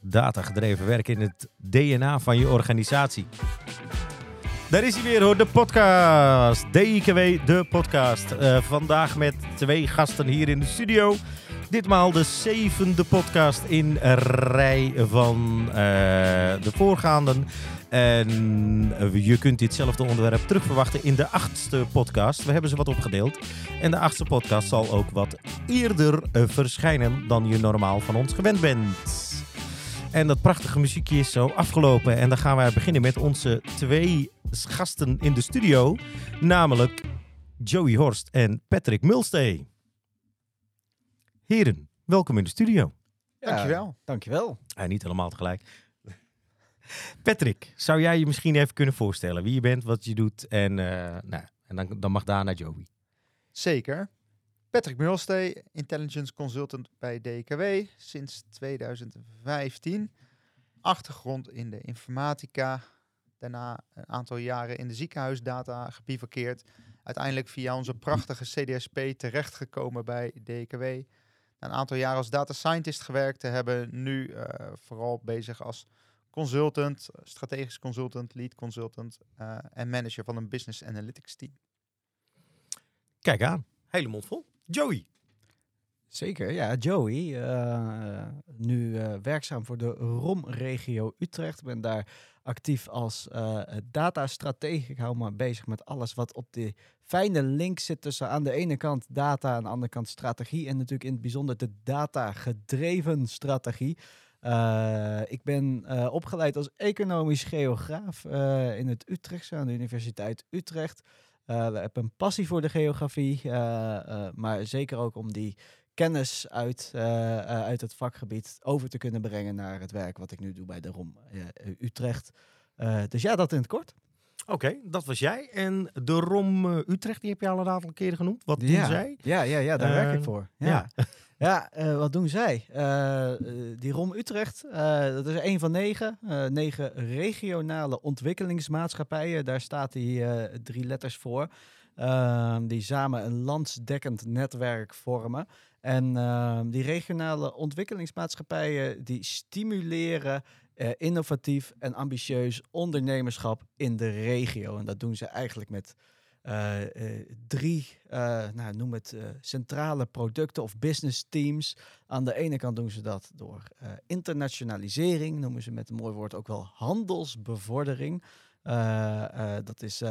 Datagedreven werken in het DNA van je organisatie. Daar is hij weer hoor, de podcast. DIKW, de podcast. Uh, vandaag met twee gasten hier in de studio. Ditmaal de zevende podcast in rij van uh, de voorgaanden. En je kunt ditzelfde onderwerp terugverwachten in de achtste podcast. We hebben ze wat opgedeeld. En de achtste podcast zal ook wat eerder uh, verschijnen dan je normaal van ons gewend bent. En dat prachtige muziekje is zo afgelopen. En dan gaan wij beginnen met onze twee gasten in de studio. Namelijk Joey Horst en Patrick Mulstee. Heren, welkom in de studio. Ja, dankjewel. Dankjewel. En niet helemaal tegelijk. Patrick, zou jij je misschien even kunnen voorstellen wie je bent, wat je doet en, uh, nou, en dan, dan mag daarna Joey. Zeker. Patrick Mulstee, Intelligence Consultant bij DKW sinds 2015. Achtergrond in de informatica. Daarna een aantal jaren in de ziekenhuisdata gebivakkeerd. Uiteindelijk via onze prachtige CDSP terechtgekomen bij DKW. Na een aantal jaren als data scientist gewerkt te hebben. Nu uh, vooral bezig als consultant, strategisch consultant, lead consultant uh, en manager van een business analytics team. Kijk aan, hele mond vol. Joey. Zeker, ja, Joey. Uh, nu uh, werkzaam voor de ROM-regio Utrecht. Ik ben daar actief als uh, datastratege. Ik hou me bezig met alles wat op de fijne link zit tussen aan de ene kant data, aan de andere kant strategie. En natuurlijk in het bijzonder de data-gedreven strategie. ik ben opgeleid als economisch geograaf in het Utrechtse aan de Universiteit Utrecht. Uh, we hebben een passie voor de geografie, uh, uh, maar zeker ook om die kennis uit, uit het vakgebied over te kunnen brengen naar het werk wat ik nu doe bij de ROM Utrecht. dus ja, dat in het kort. Oké, dat was jij. En de ROM Utrecht, die heb je al een aantal keren genoemd. Wat doen ja. zij? Ja, ja, ja daar werk ik voor. ja. ja. Ja, uh, wat doen zij? Uh, die ROM Utrecht, dat is een van negen. negen regionale ontwikkelingsmaatschappijen. Daar staat die drie letters voor. Die samen een landsdekkend netwerk vormen. En die regionale ontwikkelingsmaatschappijen die stimuleren innovatief en ambitieus ondernemerschap in de regio. En dat doen ze eigenlijk met drie, uh, nou, noem het centrale producten of business teams. Aan de ene kant doen ze dat door internationalisering, noemen ze met een mooi woord ook wel handelsbevordering. dat is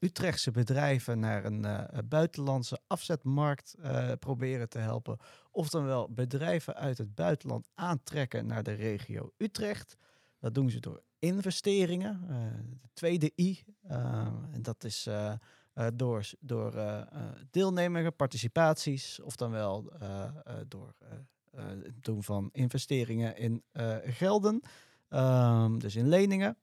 Utrechtse bedrijven naar een buitenlandse afzetmarkt proberen te helpen. Of dan wel bedrijven uit het buitenland aantrekken naar de regio Utrecht. Dat doen ze door investeringen. Uh, de tweede I, uh, en dat is uh, door, door deelnemingen, participaties, of dan wel door het doen van investeringen in gelden, um, dus in leningen.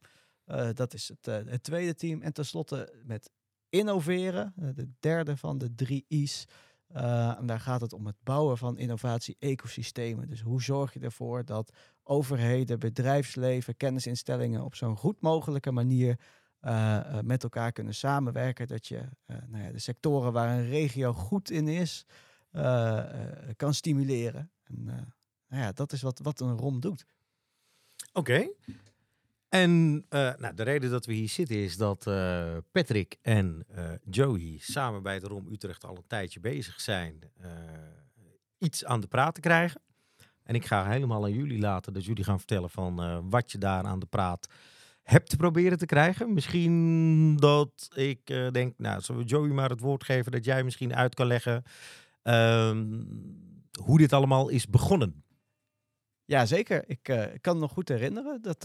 dat is het, het, tweede team. En tenslotte met innoveren, de derde van de drie I's. En daar gaat het om het bouwen van innovatie-ecosystemen. Dus hoe zorg je ervoor dat overheden, bedrijfsleven, kennisinstellingen op zo'n goed mogelijke manier uh, uh, met elkaar kunnen samenwerken. Dat je nou ja, de sectoren waar een regio goed in is, kan stimuleren. En nou ja, dat is wat, wat een ROM doet. Oké. En nou, de reden dat we hier zitten is dat Patrick en Joey samen bij de ROM Utrecht al een tijdje bezig zijn iets aan de praat te krijgen. En ik ga helemaal aan jullie laten dat jullie gaan vertellen van wat je daar aan de praat hebt te proberen te krijgen. Misschien dat ik denk, nou, zullen we Joey maar het woord geven dat jij misschien uit kan leggen ehm, hoe dit allemaal is begonnen. Ja, zeker. Ik uh, kan me nog goed herinneren dat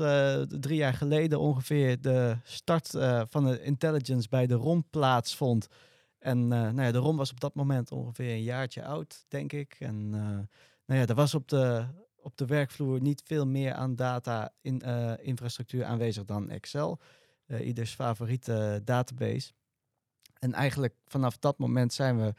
drie jaar geleden ongeveer de start van de intelligence bij de ROM plaatsvond. En nou ja, de ROM was op dat moment ongeveer een jaartje oud, denk ik. En nou ja, er was op de, op de werkvloer niet veel meer aan data in, infrastructuur aanwezig dan Excel. ieders favoriete database. En eigenlijk vanaf dat moment zijn we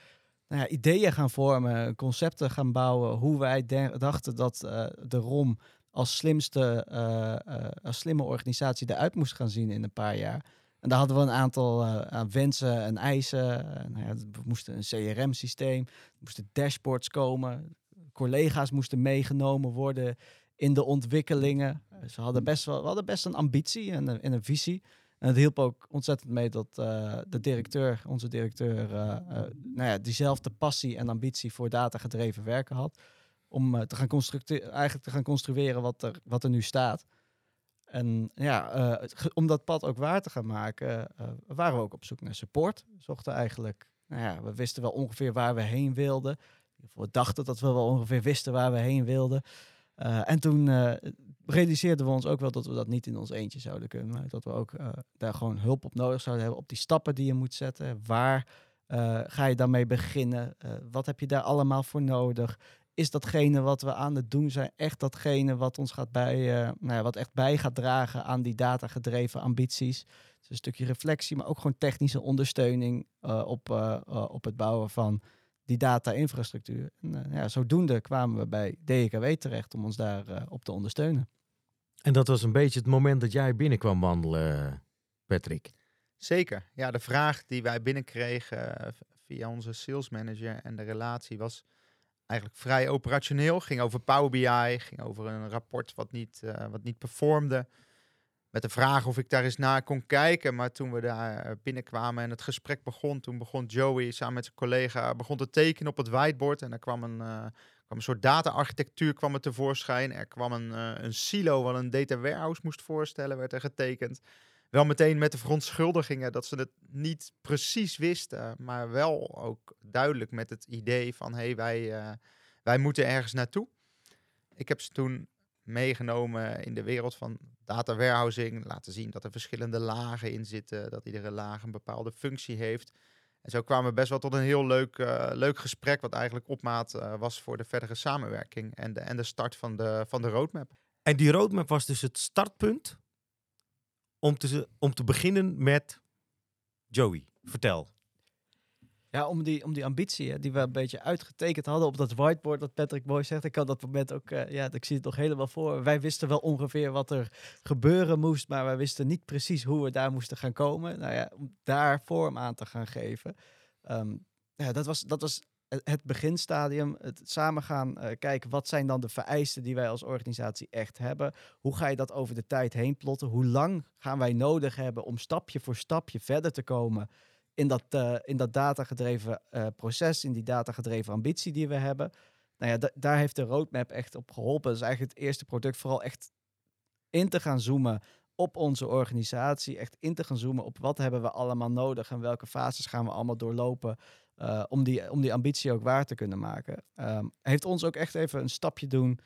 nou ja, ideeën gaan vormen, concepten gaan bouwen, hoe wij dachten dat uh, de ROM als slimste, uh, als slimme organisatie eruit moest gaan zien in een paar jaar. En daar hadden we een aantal aan wensen en eisen. nou ja, we moesten een CRM-systeem, er moesten dashboards komen, collega's moesten meegenomen worden in de ontwikkelingen. Eh, ze hadden best wel, we hadden best een ambitie en een, en een visie. En het hielp ook ontzettend mee dat uh, de directeur, onze directeur, uh, nou ja, diezelfde passie en ambitie voor data gedreven werken had. Om te gaan eigenlijk te gaan construeren wat er, wat er nu staat. En ja, om dat pad ook waar te gaan maken, waren we ook op zoek naar support. We zochten eigenlijk, nou ja, we wisten wel ongeveer waar we heen wilden. We dachten dat we wel ongeveer wisten waar we heen wilden. Uh, en toen uh, realiseerden we ons ook wel dat we dat niet in ons eentje zouden kunnen. Maar dat we ook uh, daar gewoon hulp op nodig zouden hebben. Op die stappen die je moet zetten. Waar ga je daarmee beginnen? wat heb je daar allemaal voor nodig? Is datgene wat we aan het doen zijn echt datgene wat ons gaat bij, nou ja, wat echt bij gaat dragen aan die datagedreven ambities? Dus een stukje reflectie, maar ook gewoon technische ondersteuning op, op het bouwen van die data-infrastructuur. En uh, ja, zodoende kwamen we bij DKW terecht om ons daar uh, op te ondersteunen. En dat was een beetje het moment dat jij binnenkwam wandelen, Patrick. Zeker. Ja, de vraag die wij binnenkregen uh, via onze sales manager en de relatie was eigenlijk vrij operationeel. Ging over Power BI, ging over een rapport wat niet, wat niet performde met de vraag of ik daar eens naar kon kijken. Maar toen we daar eh, binnenkwamen en het gesprek begon, toen begon Joey samen met zijn collega begon te tekenen op het whiteboard. En er kwam een, uh, kwam een soort data-architectuur kwam er tevoorschijn. Er kwam een, uh, een silo wat een data warehouse moest voorstellen, werd er getekend. Wel meteen met de verontschuldigingen dat ze het niet precies wisten, maar wel ook duidelijk met het idee van hé, hey, wij, wij moeten ergens naartoe. Ik heb ze toen meegenomen in de wereld van data warehousing. Laten zien dat er verschillende lagen in zitten, dat iedere laag een bepaalde functie heeft. En zo kwamen we best wel tot een heel leuk, uh, leuk gesprek, wat eigenlijk opmaat uh, was voor de verdere samenwerking en de, en de start van de, van de roadmap. En die roadmap was dus het startpunt om te, om te beginnen met Joey. Vertel. Ja, om die, om die ambitie die we een beetje uitgetekend hadden op dat whiteboard dat Patrick mooi zegt. Ik had dat moment ook, uh, ja, ik zie het nog helemaal voor. Wij wisten wel ongeveer wat er gebeuren moest, maar wij wisten niet precies hoe we daar moesten gaan komen. Nou ja, om daar vorm aan te gaan geven. Um, ja, dat was, dat was het beginstadium, het samen gaan uh, kijken wat zijn dan de vereisten die wij als organisatie echt hebben. Hoe ga je dat over de tijd heen plotten? Hoe lang gaan wij nodig hebben om stapje voor stapje verder te komen in dat, uh, in dat datagedreven uh, proces, in die datagedreven ambitie die we hebben. Nou ja, daar heeft de roadmap echt op geholpen. Is eigenlijk het eerste product vooral echt in te gaan zoomen op onze organisatie. Echt in te gaan zoomen op wat hebben we allemaal nodig en welke fases gaan we allemaal doorlopen uh, om, die, om die ambitie ook waar te kunnen maken. Um, heeft ons ook echt even een stapje doen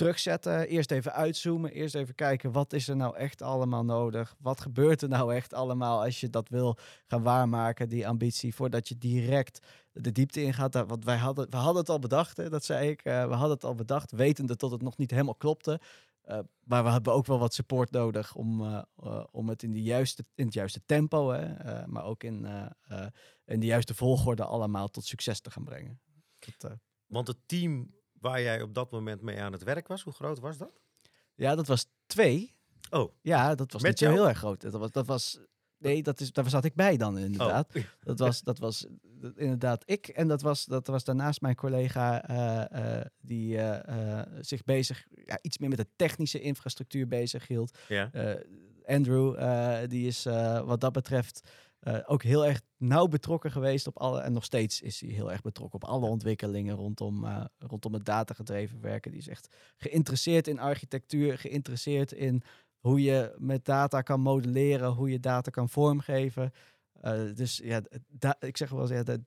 terugzetten. Eerst even uitzoomen. Eerst even kijken wat is er nou echt allemaal nodig. Wat gebeurt er nou echt allemaal als je dat wil gaan waarmaken, die ambitie, voordat je direct de diepte ingaat. Want wij hadden, we hadden het al bedacht, hè, dat zei ik. Uh, we hadden het al bedacht, wetende dat het nog niet helemaal klopte. Uh, maar we hebben ook wel wat support nodig om, uh, om het in, de juiste, in het juiste tempo, hè, maar ook in, in de juiste volgorde allemaal tot succes te gaan brengen. Dat, Want het team waar jij op dat moment mee aan het werk was. Hoe groot was dat? Ja, dat was twee. Oh. Ja, dat was Met niet zo heel erg groot. Dat was, dat was Nee, dat is, daar zat ik bij dan inderdaad. Oh. Dat, was, dat was inderdaad ik. En dat was, dat was daarnaast mijn collega uh, uh, die uh, zich bezig, ja, iets meer met de technische infrastructuur bezig hield. Ja. Andrew, die is wat dat betreft uh, ook heel erg nauw betrokken geweest op alle, en nog steeds is hij heel erg betrokken op alle ontwikkelingen rondom, uh, rondom het datagedreven werken. Die is echt geïnteresseerd in architectuur, geïnteresseerd in hoe je met data kan modelleren, hoe je data kan vormgeven. Uh, dus ja, ik zeg wel eens,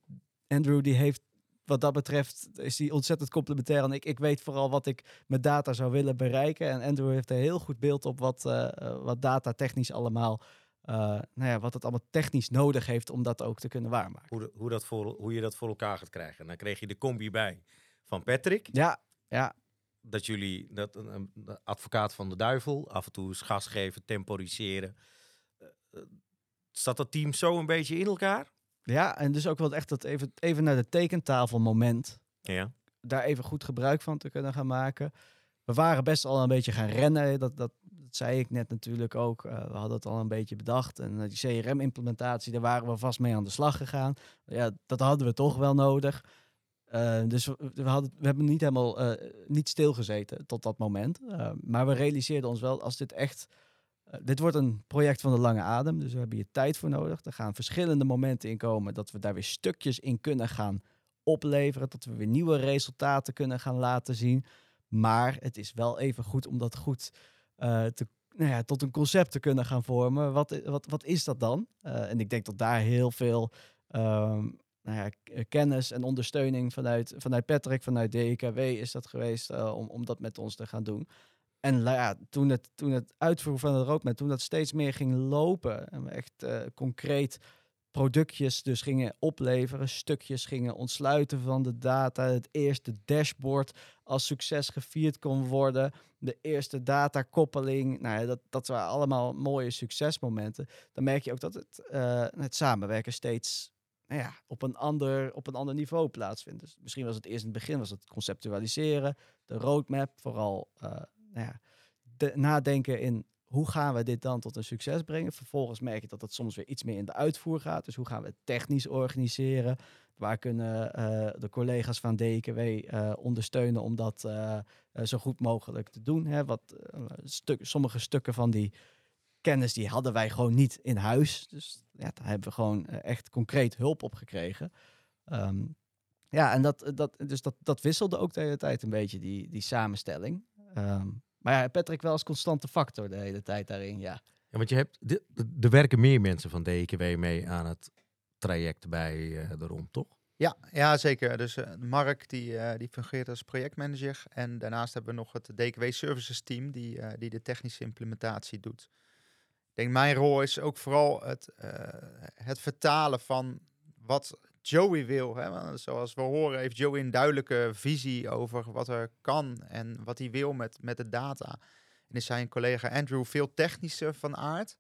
Andrew die heeft wat dat betreft is hij ontzettend complementair. En ik, ik weet vooral wat ik met data zou willen bereiken. En Andrew heeft een heel goed beeld op wat, wat data technisch allemaal uh, nou ja, wat het allemaal technisch nodig heeft om dat ook te kunnen waarmaken. Hoe, hoe, dat voor, hoe je dat voor elkaar gaat krijgen. En dan kreeg je de combi bij van Patrick. Ja, ja. Dat jullie, dat een, advocaat van de duivel, af en toe eens gas geven, temporiseren. Uh, zat dat team zo een beetje in elkaar? Ja, en dus ook wel echt dat even, even naar de tekentafel moment. Ja. Daar even goed gebruik van te kunnen gaan maken. We waren best al een beetje gaan rennen. Dat, dat, zei ik net natuurlijk ook. Uh, we hadden het al een beetje bedacht. En die CRM-implementatie, daar waren we vast mee aan de slag gegaan. Ja, dat hadden we toch wel nodig. Uh, dus we, hadden, we hebben niet helemaal uh, niet stilgezeten tot dat moment. Maar we realiseerden ons wel, als dit echt... dit wordt een project van de lange adem, dus we hebben hier tijd voor nodig. Er gaan verschillende momenten in komen dat we daar weer stukjes in kunnen gaan opleveren. Dat we weer nieuwe resultaten kunnen gaan laten zien. Maar het is wel even goed om dat goed te, nou ja, tot een concept te kunnen gaan vormen. Wat, wat, wat is dat dan? en ik denk dat daar heel veel... Um, nou ja, eh, kennis en ondersteuning vanuit, vanuit Patrick, vanuit DKW is dat geweest uh, om, om dat met ons te gaan doen. En ja, toen het, toen het uitvoeren van de roadmap, toen dat steeds meer ging lopen en we echt concreet productjes dus gingen opleveren, stukjes gingen ontsluiten van de data, het eerste dashboard als succes gevierd kon worden, de eerste datakoppeling, nou ja, dat, dat waren allemaal mooie succesmomenten. Dan merk je ook dat het, uh, het samenwerken steeds nou ja, op, een ander, op een ander niveau plaatsvindt. Dus misschien was het eerst in het begin was het conceptualiseren, de roadmap, vooral uh, nou ja, de, nadenken in hoe gaan we dit dan tot een succes brengen. Vervolgens merk je dat het soms weer iets meer in de uitvoer gaat. Dus hoe gaan we het technisch organiseren? Waar kunnen uh, de collega's van DKW uh, ondersteunen om dat zo goed mogelijk te doen? Hè? Wat, stuk, sommige stukken van die kennis die hadden wij gewoon niet in huis. Dus ja, daar hebben we gewoon eh, echt concreet hulp op gekregen. Ehm, ja, en dat, dat, dus dat, dat wisselde ook de hele tijd een beetje, die, die samenstelling. Ehm, maar ja, Patrick wel als constante factor de hele tijd daarin, ja. Ja, want je hebt, er werken meer mensen van DKW mee aan het traject bij uh, de ROM, toch? Ja, ja zeker. Dus uh, Mark die, uh, die fungeert als projectmanager. En daarnaast hebben we nog het DKW Services team die, uh, die de technische implementatie doet. Ik denk mijn rol is ook vooral het, uh, het vertalen van wat Joey wil. Hè? Want zoals we horen heeft Joey een duidelijke visie over wat er kan en wat hij wil met, met de data. En is zijn collega Andrew veel technischer van aard.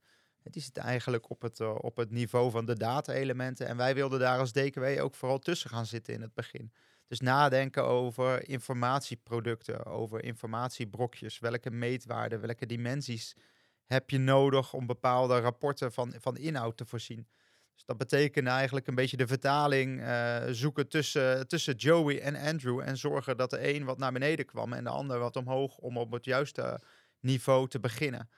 Is het eigenlijk op het, uh, op het niveau van de data-elementen. En wij wilden daar als DKW ook vooral tussen gaan zitten in het begin. Dus nadenken over informatieproducten, over informatiebrokjes. Welke meetwaarden, welke dimensies heb je nodig om bepaalde rapporten van, van inhoud te voorzien. Dus dat betekent eigenlijk een beetje de vertaling uh, zoeken tussen, tussen Joey en Andrew. En zorgen dat de een wat naar beneden kwam en de ander wat omhoog om op het juiste niveau te beginnen.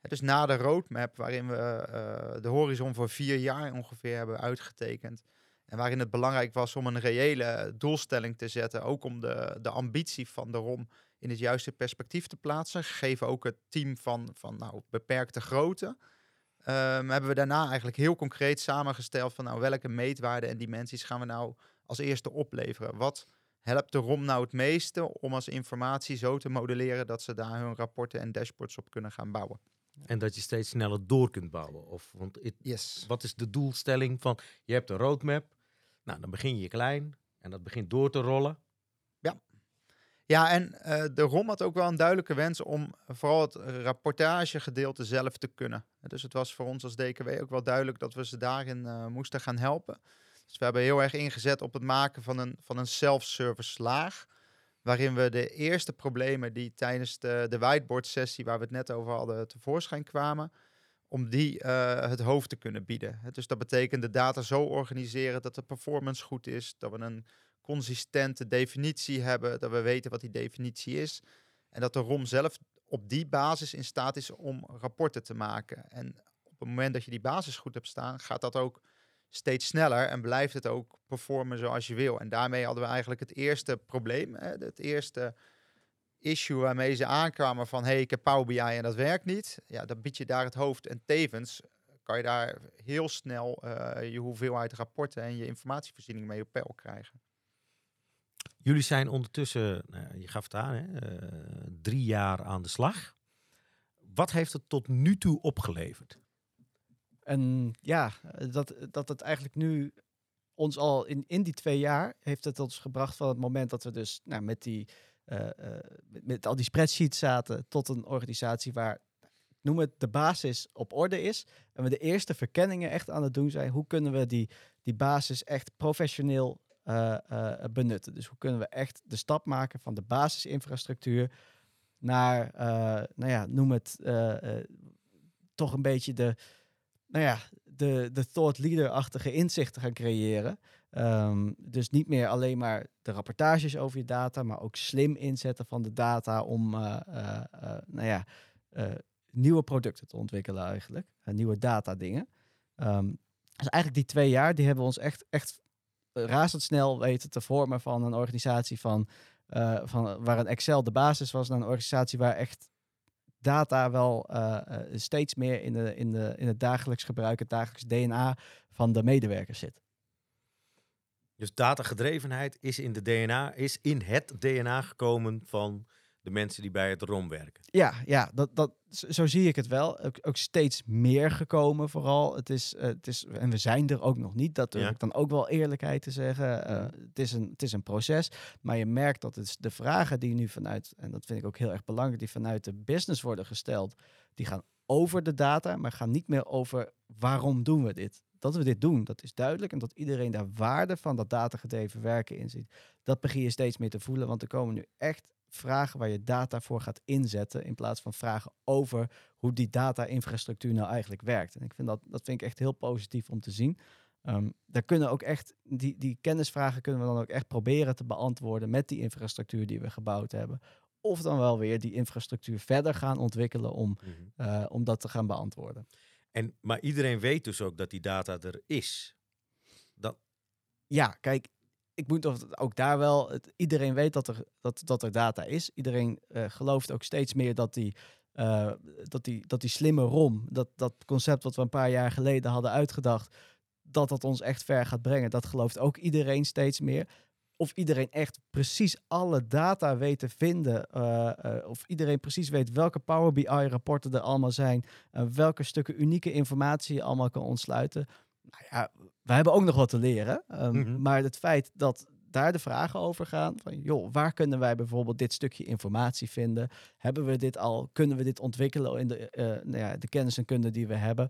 dus na de roadmap, waarin we uh, de horizon voor vier jaar ongeveer hebben uitgetekend. En waarin het belangrijk was om een reële doelstelling te zetten. Ook om de, de ambitie van de ROM in het juiste perspectief te plaatsen. Gegeven ook het team van, van nou, beperkte grootte. Um, hebben we daarna eigenlijk heel concreet samengesteld van nou, welke meetwaarden en dimensies gaan we nou als eerste opleveren. Wat helpt de ROM nou het meeste om als informatie zo te modelleren dat ze daar hun rapporten en dashboards op kunnen gaan bouwen. En dat je steeds sneller door kunt bouwen. Of, want yes. wat is de doelstelling van je hebt een roadmap. Nou, dan begin je klein en dat begint door te rollen. Ja, en uh, de ROM had ook wel een duidelijke wens om vooral het rapportagegedeelte zelf te kunnen. Dus het was voor ons als DKW ook wel duidelijk dat we ze daarin uh, moesten gaan helpen. Dus we hebben heel erg ingezet op het maken van een, van een self-service laag. Waarin we de eerste problemen die tijdens de, de whiteboard sessie waar we het net over hadden tevoorschijn kwamen, om die uh, het hoofd te kunnen bieden. Dus dat betekent de data zo organiseren dat de performance goed is, dat we een consistente definitie hebben, dat we weten wat die definitie is. En dat de ROM zelf op die basis in staat is om rapporten te maken. En op het moment dat je die basis goed hebt staan, gaat dat ook steeds sneller en blijft het ook performen zoals je wil. En daarmee hadden we eigenlijk het eerste probleem, hè, het eerste issue waarmee ze aankwamen van hey, ik heb Power BI en dat werkt niet. Ja, dan bied je daar het hoofd en tevens kan je daar heel snel uh, je hoeveelheid rapporten en je informatievoorziening mee op peil krijgen. Jullie zijn ondertussen, nou, je gaf het aan, hè, uh, drie jaar aan de slag. Wat heeft het tot nu toe opgeleverd? En ja, dat, dat het eigenlijk nu ons al in, in die twee jaar heeft het ons gebracht van het moment dat we dus nou, met, die, uh, uh, met, met, al die spreadsheets zaten tot een organisatie waar, noem het, de basis op orde is. En we de eerste verkenningen echt aan het doen zijn. Hoe kunnen we die, die basis echt professioneel uh, uh, benutten. Dus hoe kunnen we echt de stap maken van de basisinfrastructuur naar, uh, nou ja, noem het toch een beetje de, nou ja, de, de thought leader-achtige inzichten gaan creëren. Ehm, dus niet meer alleen maar de rapportages over je data, maar ook slim inzetten van de data om nou ja, nieuwe producten te ontwikkelen eigenlijk. nieuwe data dingen. Um, dus eigenlijk die twee jaar, die hebben ons echt, echt razendsnel weten te vormen van een organisatie van, van waar een Excel de basis was, naar een organisatie waar echt data wel steeds meer in, de, in, de, in het dagelijks gebruik, het dagelijks DNA van de medewerkers zit. Dus datagedrevenheid is in, de DNA, is in het DNA gekomen van de mensen die bij het ROM werken. Ja, ja dat, dat, zo zie ik het wel. Ook, ook steeds meer gekomen vooral. Het is, uh, het is, en we zijn er ook nog niet. Dat durf ik dan ook wel eerlijkheid te zeggen. Uh, het, is een, het is een proces. Maar je merkt dat het de vragen die nu vanuit, en dat vind ik ook heel erg belangrijk, die vanuit de business worden gesteld, die gaan over de data, maar gaan niet meer over waarom doen we dit dat we dit doen, dat is duidelijk. En dat iedereen daar waarde van dat datagedreven werken in ziet. Dat begin je steeds meer te voelen. Want er komen nu echt vragen waar je data voor gaat inzetten. In plaats van vragen over hoe die data-infrastructuur nou eigenlijk werkt. En ik vind dat, dat vind ik echt heel positief om te zien. Um, daar kunnen ook echt, die, die kennisvragen kunnen we dan ook echt proberen te beantwoorden met die infrastructuur die we gebouwd hebben. Of dan wel weer die infrastructuur verder gaan ontwikkelen om, mhm. eh, om dat te gaan beantwoorden. En, maar iedereen weet dus ook dat die data er is. Dat... Ja, kijk, ik moet ook daar wel. Het, iedereen weet dat er, dat, dat er data is. Iedereen uh, gelooft ook steeds meer dat die, uh, dat die, dat die slimme ROM, dat, dat concept wat we een paar jaar geleden hadden uitgedacht, dat dat ons echt ver gaat brengen. Dat gelooft ook iedereen steeds meer of iedereen echt precies alle data weet te vinden. Uh, of iedereen precies weet welke Power BI-rapporten er allemaal zijn. Welke stukken unieke informatie je allemaal kan ontsluiten. Nou ja, wij hebben ook nog wat te leren. Um, mm -hmm. Maar het feit dat daar de vragen over gaan. Van, joh, waar kunnen wij bijvoorbeeld dit stukje informatie vinden? Hebben we dit al? Kunnen we dit ontwikkelen in de, nou ja, de kennis en kunde die we hebben?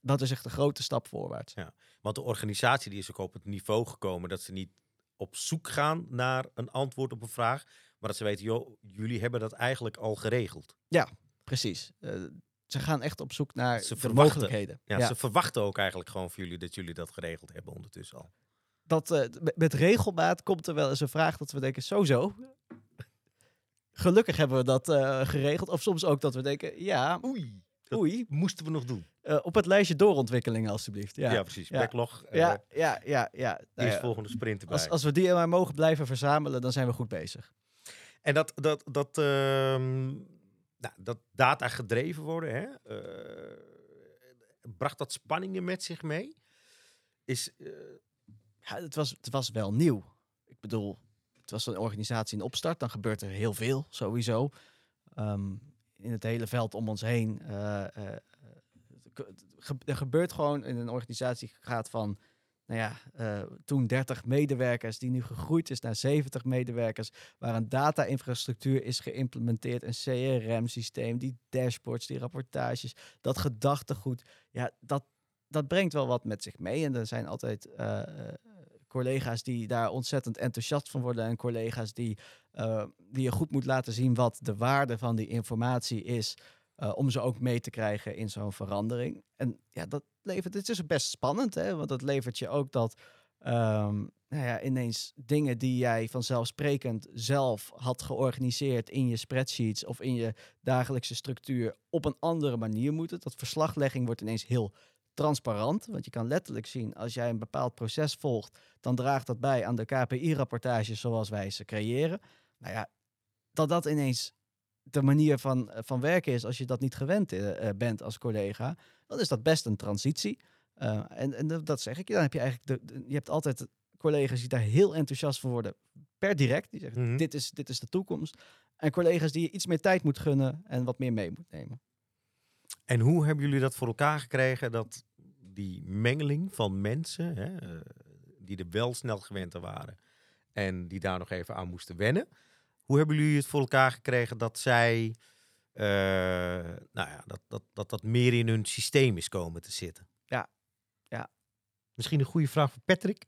Dat is echt een grote stap voorwaarts. Ja, want de organisatie die is ook op het niveau gekomen dat ze niet op zoek gaan naar een antwoord op een vraag. Maar dat ze weten, joh, jullie hebben dat eigenlijk al geregeld. Ja, precies. Uh, ze gaan echt op zoek naar ze de mogelijkheden. Ja, ze verwachten ook eigenlijk gewoon voor jullie dat jullie dat geregeld hebben ondertussen al. Dat, uh, met regelmaat komt er wel eens een vraag dat we denken, sowieso. Gelukkig hebben we dat uh, geregeld. Of soms ook dat we denken, ja, oei, Oei. moesten we nog doen. Uh, op het lijstje doorontwikkelingen, alstublieft. Ja, ja precies. Ja. Backlog. Ja, ja, ja, ja. Eerst nou volgende sprint erbij. Als, als we die maar mogen blijven verzamelen, dan zijn we goed bezig. En dat, dat, dat, uh, nou, dat data gedreven worden, hè, uh, bracht dat spanningen met zich mee? Is, ja, het, was, het was wel nieuw. Ik bedoel, het was een organisatie in opstart, dan gebeurt er heel veel, sowieso. Um, in het hele veld om ons heen. Uh, er gebeurt gewoon in een organisatie gaat van, nou ja, uh, toen 30 medewerkers, die nu gegroeid is naar 70 medewerkers, waar een data-infrastructuur is geïmplementeerd, een CRM-systeem, die dashboards, die rapportages, dat gedachtegoed. Ja, dat, dat brengt wel wat met zich mee. En er zijn altijd uh, collega's die daar ontzettend enthousiast van worden en collega's die, die je goed moet laten zien wat de waarde van die informatie is. Uh, om ze ook mee te krijgen in zo'n verandering. En ja, dat levert, het is best spannend, hè? want dat levert je ook dat um, nou ja, ineens dingen die jij vanzelfsprekend zelf had georganiseerd in je spreadsheets of in je dagelijkse structuur op een andere manier moeten. Dat verslaglegging wordt ineens heel transparant. Want je kan letterlijk zien, als jij een bepaald proces volgt, dan draagt dat bij aan de KPI-rapportages zoals wij ze creëren. Nou ja, dat dat ineens de manier van, van werken is als je dat niet gewend uh, bent als collega, dan is dat best een transitie. Uh, en, en dat zeg ik je, dan heb je eigenlijk, de, je hebt altijd collega's die daar heel enthousiast voor worden, per direct. Die zeggen, mhm. dit, is, dit is de toekomst. En collega's die je iets meer tijd moet gunnen en wat meer mee moet nemen. En hoe hebben jullie dat voor elkaar gekregen dat die mengeling van mensen, hè, eh, die er wel snel gewend aan waren en die daar nog even aan moesten wennen, hoe hebben jullie het voor elkaar gekregen dat zij, uh, nou ja, dat, dat, dat dat meer in hun systeem is komen te zitten? Ja, ja. Misschien een goede vraag voor Patrick.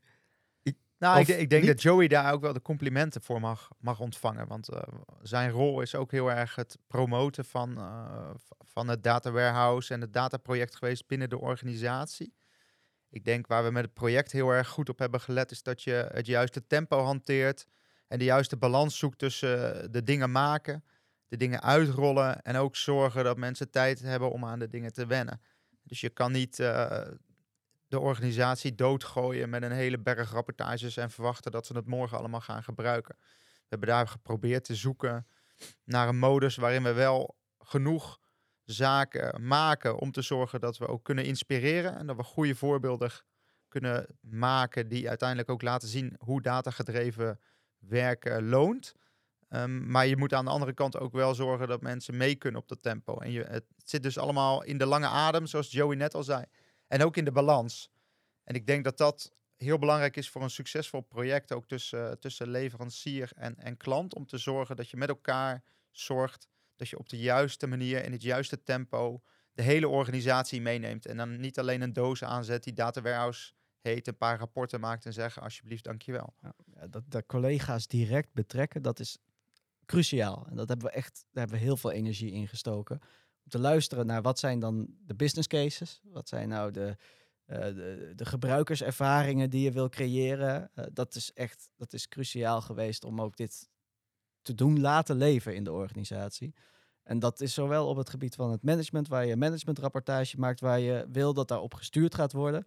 Nou, ik, ik, denk dat Joey daar ook wel de complimenten voor mag, mag ontvangen. Want uh, zijn rol is ook heel erg het promoten van, uh, van het data warehouse en het dataproject geweest binnen de organisatie. Ik denk waar we met het project heel erg goed op hebben gelet, is dat je het juiste tempo hanteert en de juiste balans zoekt tussen eh, de dingen maken, de dingen uitrollen en ook zorgen dat mensen tijd hebben om aan de dingen te wennen. Dus je kan niet uh, de organisatie doodgooien met een hele berg rapportages en verwachten dat ze het morgen allemaal gaan gebruiken. We hebben daar geprobeerd te zoeken naar een modus waarin we wel genoeg zaken maken om te zorgen dat we ook kunnen inspireren en dat we goede voorbeelden kunnen maken die uiteindelijk ook laten zien hoe datagedreven werken loont. Um, maar je moet aan de andere kant ook wel zorgen dat mensen mee kunnen op dat tempo. En je, het zit dus allemaal in de lange adem, zoals Joey net al zei. En ook in de balans. En ik denk dat dat heel belangrijk is voor een succesvol project, ook tussen, tussen leverancier en, en klant, om te zorgen dat je met elkaar zorgt dat je op de juiste manier, in het juiste tempo, de hele organisatie meeneemt. En dan niet alleen een doos aanzet die data warehouse een paar rapporten maakt en zeggen alsjeblieft dankjewel. Ja, dat de collega's direct betrekken, dat is cruciaal. En dat hebben we echt, daar hebben we heel veel energie in gestoken. Om te luisteren naar wat zijn dan de business cases, wat zijn nou de, uh, de, gebruikerservaringen die je wil creëren. Uh, dat is echt, dat is cruciaal geweest om ook dit te doen laten leven in de organisatie. En dat is zowel op het gebied van het management, waar je managementrapportage maakt, waar je wil dat daarop gestuurd gaat worden.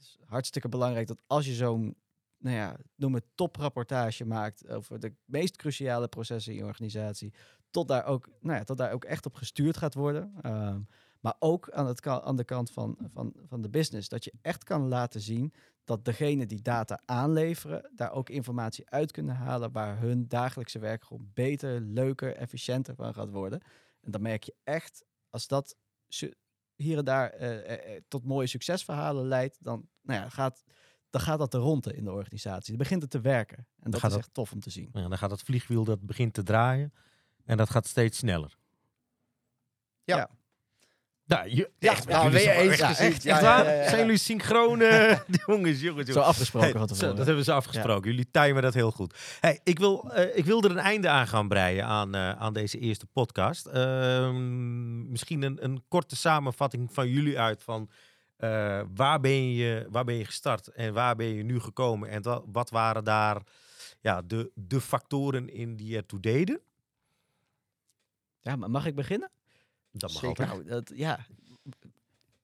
Is hartstikke belangrijk dat als je zo'n, nou ja, noem het toprapportage maakt over de meest cruciale processen in je organisatie, tot daar ook, nou ja, tot daar ook echt op gestuurd gaat worden. Um, maar ook aan, het, aan de kant van, van, van de business. Dat je echt kan laten zien dat degene die data aanleveren, daar ook informatie uit kunnen halen waar hun dagelijkse werk beter, leuker, efficiënter van gaat worden. En dan merk je echt, als dat hier en daar uh, uh, tot mooie succesverhalen leidt, dan, nou ja, gaat, dan gaat dat de ronde in de organisatie. Dan begint het te werken. En dan dat is echt tof om te zien. Ja, dan gaat het vliegwiel dat begint te draaien en dat gaat steeds sneller. ja. ja. Nou, je, ja, echt, nou, weer eens ja, gezien. Echt, echt waar? Zijn jullie synchrone jongens, jongens, jongens? Zo afgesproken hey, zo, Dat hebben ze afgesproken. Jullie timen dat heel goed. Hey, ik, wil, uh, ik wil er een einde aan gaan breien aan, uh, aan deze eerste podcast. Uh, misschien een, een korte samenvatting van jullie uit van uh, waar, ben je, waar ben je gestart en waar ben je nu gekomen en wat, wat waren daar ja, de, de factoren in die ertoe deden? Ja, maar mag ik beginnen? Dat mag Zeker. Nou, dat, ja,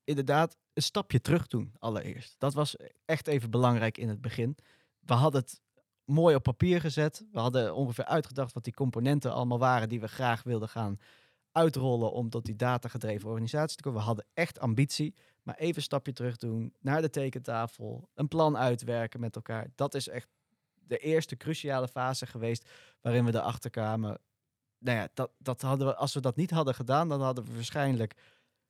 inderdaad, een stapje terug doen allereerst. Dat was echt even belangrijk in het begin. We hadden het mooi op papier gezet. We hadden ongeveer uitgedacht wat die componenten allemaal waren die we graag wilden gaan uitrollen om tot die datagedreven organisatie te komen. We hadden echt ambitie, maar even een stapje terug doen, naar de tekentafel, een plan uitwerken met elkaar. Dat is echt de eerste cruciale fase geweest waarin we erachter kwamen nou ja, dat, dat hadden we, als we dat niet hadden gedaan, dan hadden we waarschijnlijk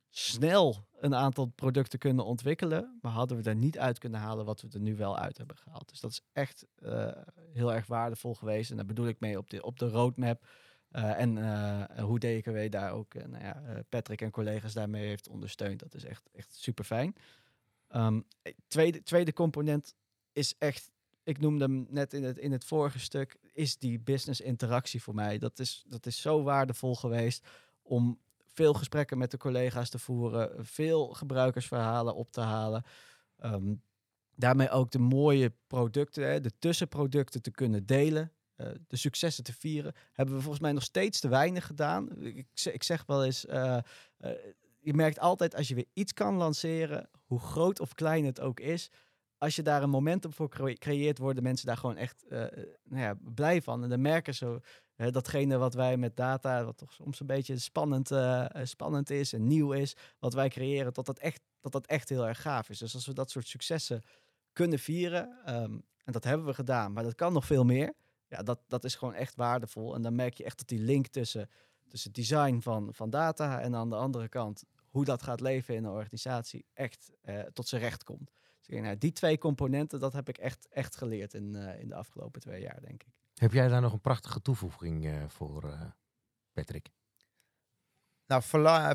snel een aantal producten kunnen ontwikkelen. Maar hadden we er niet uit kunnen halen wat we er nu wel uit hebben gehaald. Dus dat is echt uh, heel erg waardevol geweest. En daar bedoel ik mee op de, op de roadmap. Uh, en uh, hoe DKW daar ook, nou ja, Patrick en collega's daarmee heeft ondersteund. Dat is echt, echt super fijn. Um, tweede, tweede component is echt ik noemde hem net in het, in het vorige stuk, is die business interactie voor mij. Dat is, dat is zo waardevol geweest om veel gesprekken met de collega's te voeren, veel gebruikersverhalen op te halen. Um, daarmee ook de mooie producten, hè, de tussenproducten te kunnen delen. Uh, de successen te vieren. Hebben we volgens mij nog steeds te weinig gedaan. Ik, ik zeg wel eens, uh, uh, je merkt altijd als je weer iets kan lanceren, hoe groot of klein het ook is, als je daar een momentum voor creëert, worden mensen daar gewoon echt uh, nou ja, blij van. En dan merken ze datgene wat wij met data, wat toch soms een beetje spannend, uh, spannend is en nieuw is, wat wij creëren, dat dat, echt, dat dat echt heel erg gaaf is. Dus als we dat soort successen kunnen vieren, um, en dat hebben we gedaan, maar dat kan nog veel meer, ja, dat, dat is gewoon echt waardevol. En dan merk je echt dat die link tussen, tussen design van, van data en aan de andere kant hoe dat gaat leven in een organisatie echt tot zijn recht komt. Dus nou, die twee componenten, dat heb ik echt, echt geleerd in, uh, in de afgelopen twee jaar, denk ik. Heb jij daar nog een prachtige toevoeging uh, voor, uh, Patrick? Nou,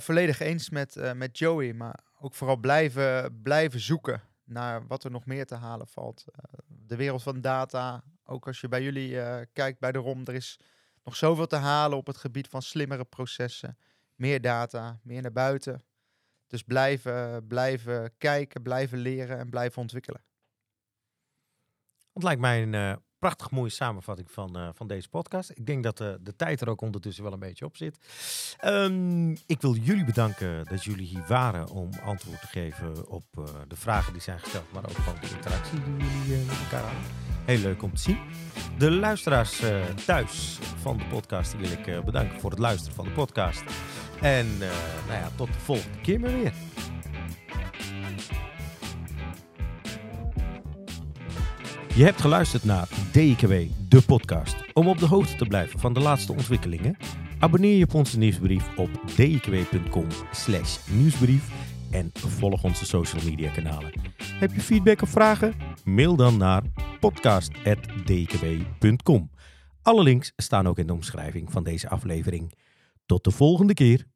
volledig eens met, met Joey, maar ook vooral blijven, blijven zoeken naar wat er nog meer te halen valt. de wereld van data, ook als je bij jullie kijkt bij de ROM, er is nog zoveel te halen op het gebied van slimmere processen. Meer data, meer naar buiten Dus blijven, blijven kijken, blijven leren en blijven ontwikkelen. Het lijkt mij een uh, prachtig mooie samenvatting van, uh, van deze podcast. Ik denk dat uh, de tijd er ook ondertussen wel een beetje op zit. Um, ik wil jullie bedanken dat jullie hier waren om antwoord te geven op de vragen die zijn gesteld, maar ook van de interactie die jullie met elkaar hadden. Heel leuk om te zien. De luisteraars thuis van de podcast wil ik bedanken voor het luisteren van de podcast. En nou ja, tot de volgende keer maar weer. Je hebt geluisterd naar DIKW, de podcast. Om op de hoogte te blijven van de laatste ontwikkelingen, abonneer je op onze nieuwsbrief op dikw.com slash nieuwsbrief en volg onze social media kanalen. Heb je feedback of vragen? Mail dan naar podcast.dikw.com. Alle links staan ook in de omschrijving van deze aflevering. Tot de volgende keer.